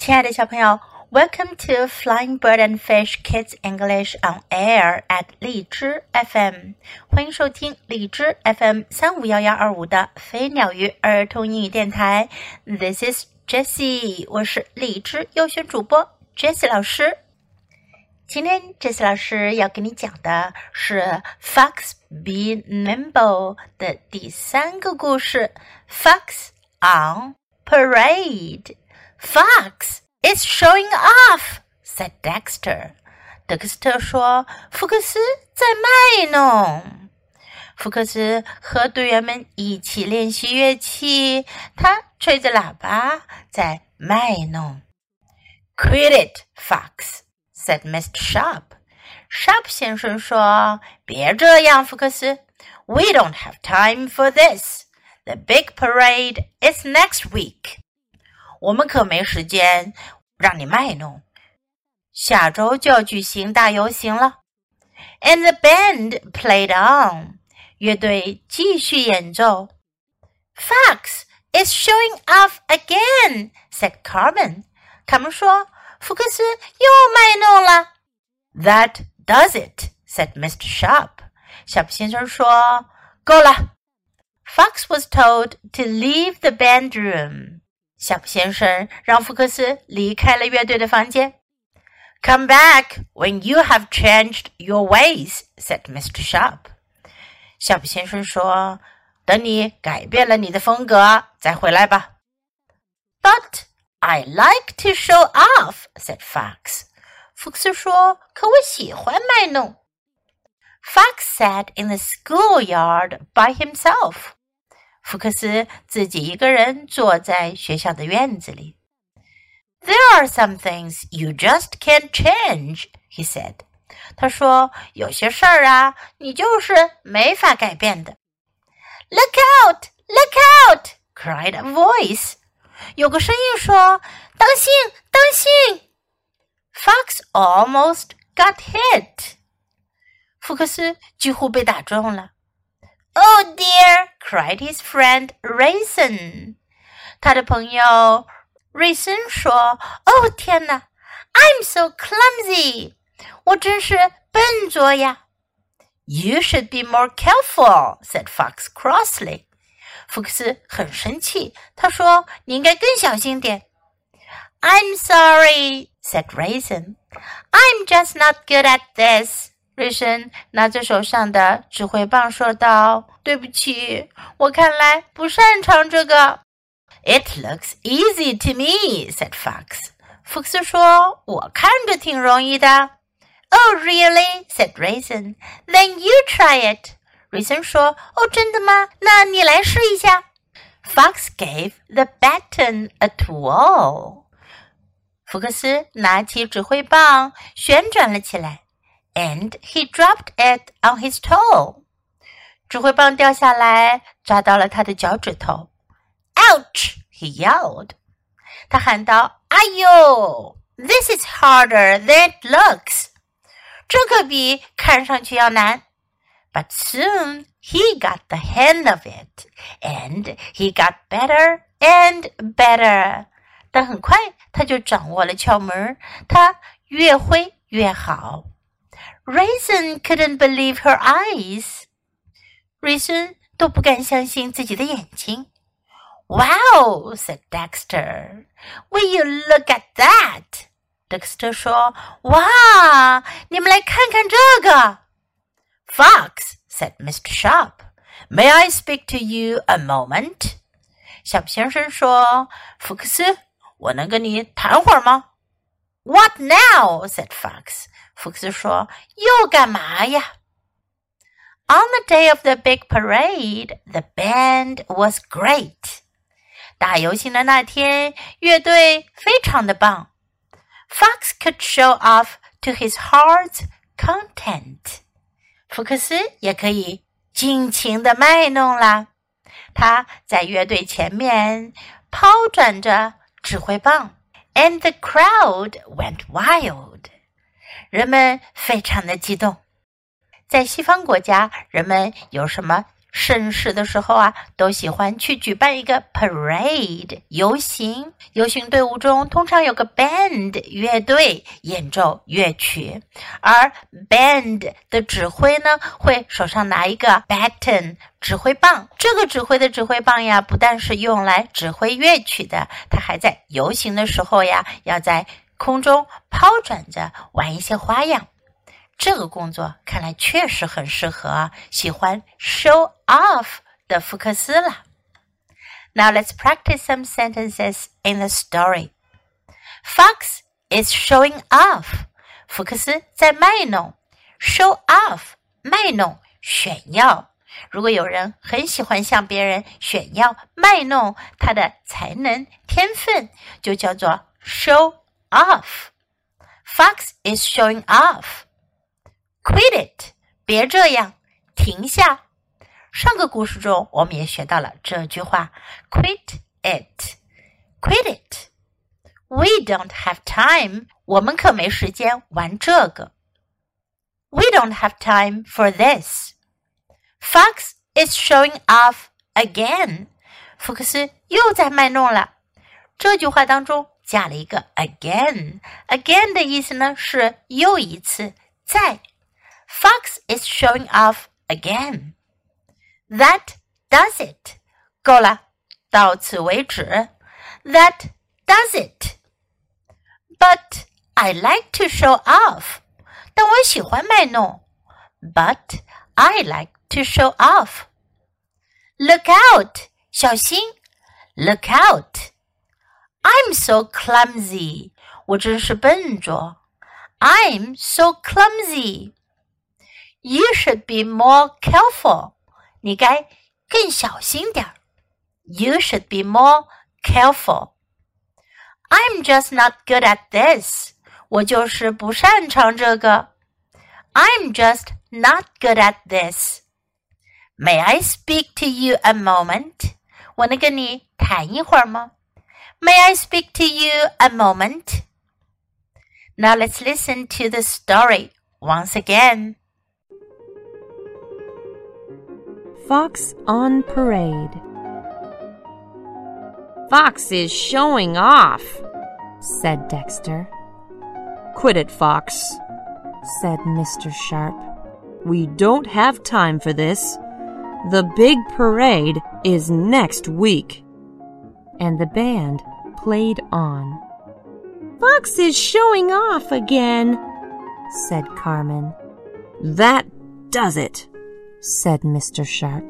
亲爱的小朋友，Welcome to Flying Bird and Fish Kids English on Air at 荔枝 FM，欢迎收听荔枝 FM 三五幺幺二五的飞鸟鱼儿童英语电台。This is Jessie，我是荔枝优选主播 Jessie 老师。今天 Jessie 老师要给你讲的是 Fox Be Nimble 的第三个故事，Fox on Parade。Fox is showing off," said Dexter. 德克斯特说：“福克斯在卖弄。”福克斯和队员们一起练习乐器，他吹着喇叭在卖弄。"Quit it, Fox," said Mr. Sharp. Sharp 先生说：“别这样，福克斯。We don't have time for this. The big parade is next week.” 我们可没时间让你卖弄。下周就要举行大游行了。And the band played on，乐队继续演奏。Fox is showing off again，said Carmen。卡门说：“福克斯又卖弄了。”That does it，said Mr. Sharp。夏普先生说：“够了。”Fox was told to leave the band room. 小普先生让福克斯离开了乐队的房间。Come back when you have changed your ways," said Mr. Sharp. 小普先生说：“等你改变了你的风格，再回来吧。” But I like to show off," said Fox. 福克斯说：“可我喜欢卖弄。” Fox sat in the schoolyard by himself. 福克斯自己一个人坐在学校的院子里。There are some things you just can't change, he said. 他说：“有些事儿啊，你就是没法改变的。” Look out! Look out! cried a voice. 有个声音说：“当心，当心！” Fox almost got hit. 福克斯几乎被打中了。Oh dear! cried his friend Raisin. 他的朋友瑞森说：“哦天哪，I'm so clumsy，我真是笨拙呀。” You should be more careful," said Fox crossly. 福克斯很生气，他说：“你应该更小心点。” I'm sorry," said Raisin. "I'm just not good at this." 瑞森拿着手上的指挥棒说道：“对不起，我看来不擅长这个。” It looks easy to me," said Fox. 福斯说：“我看着挺容易的。” Oh, really? said Raisin. Then you try it. Raisin 说：“哦，真的吗？那你来试一下。” Fox gave the baton a twirl. 福克斯拿起指挥棒旋转了起来。and he dropped it on his toe. 指挥棒掉下来，扎到了他的脚趾头。Ouch! He yelled. 他喊道：“哎呦，This is harder than it looks. 这可比看上去要难。” But soon he got the hang of it, and he got better and better. 但很快他就掌握了窍门，他越会越好。 Raisin couldn't believe her eyes. Raisin 都不敢相信自己的眼睛。Wow, said Dexter. Will you look at that? Dexter 说：“哇，你们来看看这个。” Fox said Mr. Sharp. May I speak to you a moment? 小先生说：“福克斯，我能跟你谈会儿吗？” What now? said Fox. 福克斯说：“又干嘛呀？” On the day of the big parade, the band was great. 大游行的那天，乐队非常的棒。Fox could show off to his heart's content. 福克斯也可以尽情的卖弄啦。他在乐队前面抛转着指挥棒，and the crowd went wild. 人们非常的激动。在西方国家，人们有什么盛世的时候啊，都喜欢去举办一个 parade 游行。游行队伍中通常有个 band 乐队演奏乐曲，而 band 的指挥呢，会手上拿一个 baton 指挥棒。这个指挥的指挥棒呀，不但是用来指挥乐曲的，它还在游行的时候呀，要在空中抛转着，玩一些花样。这个工作看来确实很适合喜欢 show off 的福克斯了。Now let's practice some sentences in the story. Fox is showing off. 福克斯在卖弄，show off 卖弄炫耀。如果有人很喜欢向别人炫耀、卖弄他的才能、天分，就叫做 show off. Fox is showing off. Quit it，别这样，停下。上个故事中我们也学到了这句话：Quit it，quit it。We don't have time，我们可没时间玩这个。We don't have time for this。Fox is showing off again。福克斯又在卖弄了。这句话当中 加了一个 again，again 的意思呢是又一次，再。Fox is showing off again. That does it. 够了，到此为止。That does it. But I like to show off. 但我喜欢卖弄。But I like to show off. Look out! 小心！Look out! I'm so clumsy. 我真是笨拙。I'm so clumsy. You should be more careful. 你该更小心点儿。You should be more careful. I'm just not good at this. 我就是不擅长这个。I'm just not good at this. May I speak to you a moment? 我能跟你谈一会儿吗 ？May I speak to you a moment? Now let's listen to the story once again. Fox on Parade. Fox is showing off, said Dexter. Quit it, Fox, said Mr. Sharp. We don't have time for this. The big parade is next week. And the band played on. Fox is showing off again, said Carmen. That does it, said Mr. Sharp.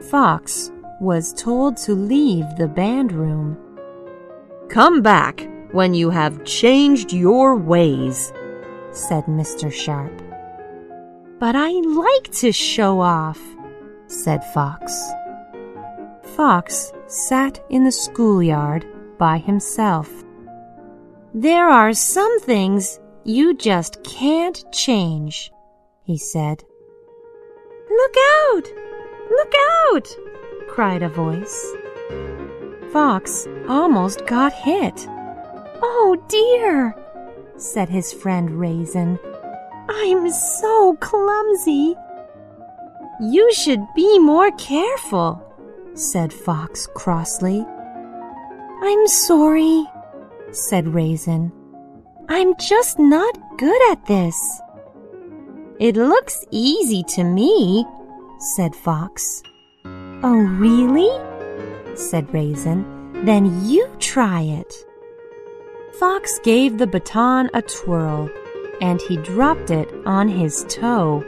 Fox was told to leave the band room. Come back when you have changed your ways, said Mr. Sharp. But I like to show off, said Fox. Fox sat in the schoolyard by himself. There are some things you just can't change, he said. Look out! Look out! cried a voice. Fox almost got hit. Oh dear, said his friend Raisin. I'm so clumsy. You should be more careful, said Fox crossly. I'm sorry, said Raisin. I'm just not good at this. It looks easy to me, said Fox. Oh, really? said Raisin. Then you try it. Fox gave the baton a twirl, and he dropped it on his toe.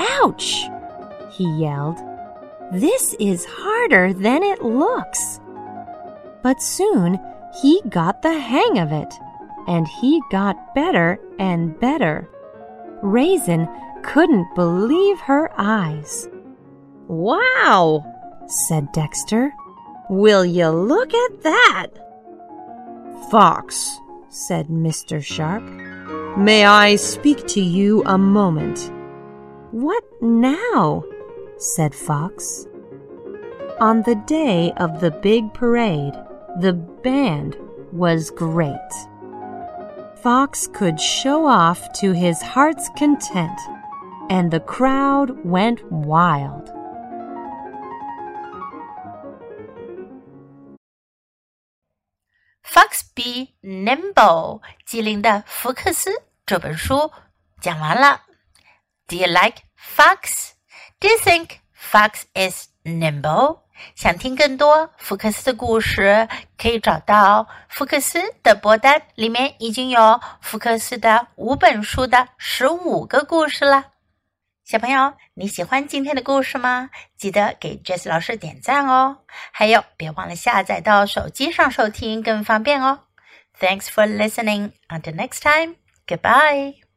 Ouch! he yelled. This is harder than it looks. But soon he got the hang of it, and he got better and better. Raisin couldn't believe her eyes. Wow, said Dexter. Will you look at that? Fox, said Mr. Sharp. May I speak to you a moment? What now? said Fox. On the day of the big parade, the band was great. Fox could show off to his heart's content, and the crowd went wild. Fox be nimble, 机灵的福克斯。这本书讲完了。Do you like fox? Do you think fox is nimble? 想听更多福克斯的故事，可以找到福克斯的播单，里面已经有福克斯的五本书的十五个故事了。小朋友，你喜欢今天的故事吗？记得给 Jess 老师点赞哦！还有，别忘了下载到手机上收听，更方便哦。Thanks for listening. Until next time. Goodbye.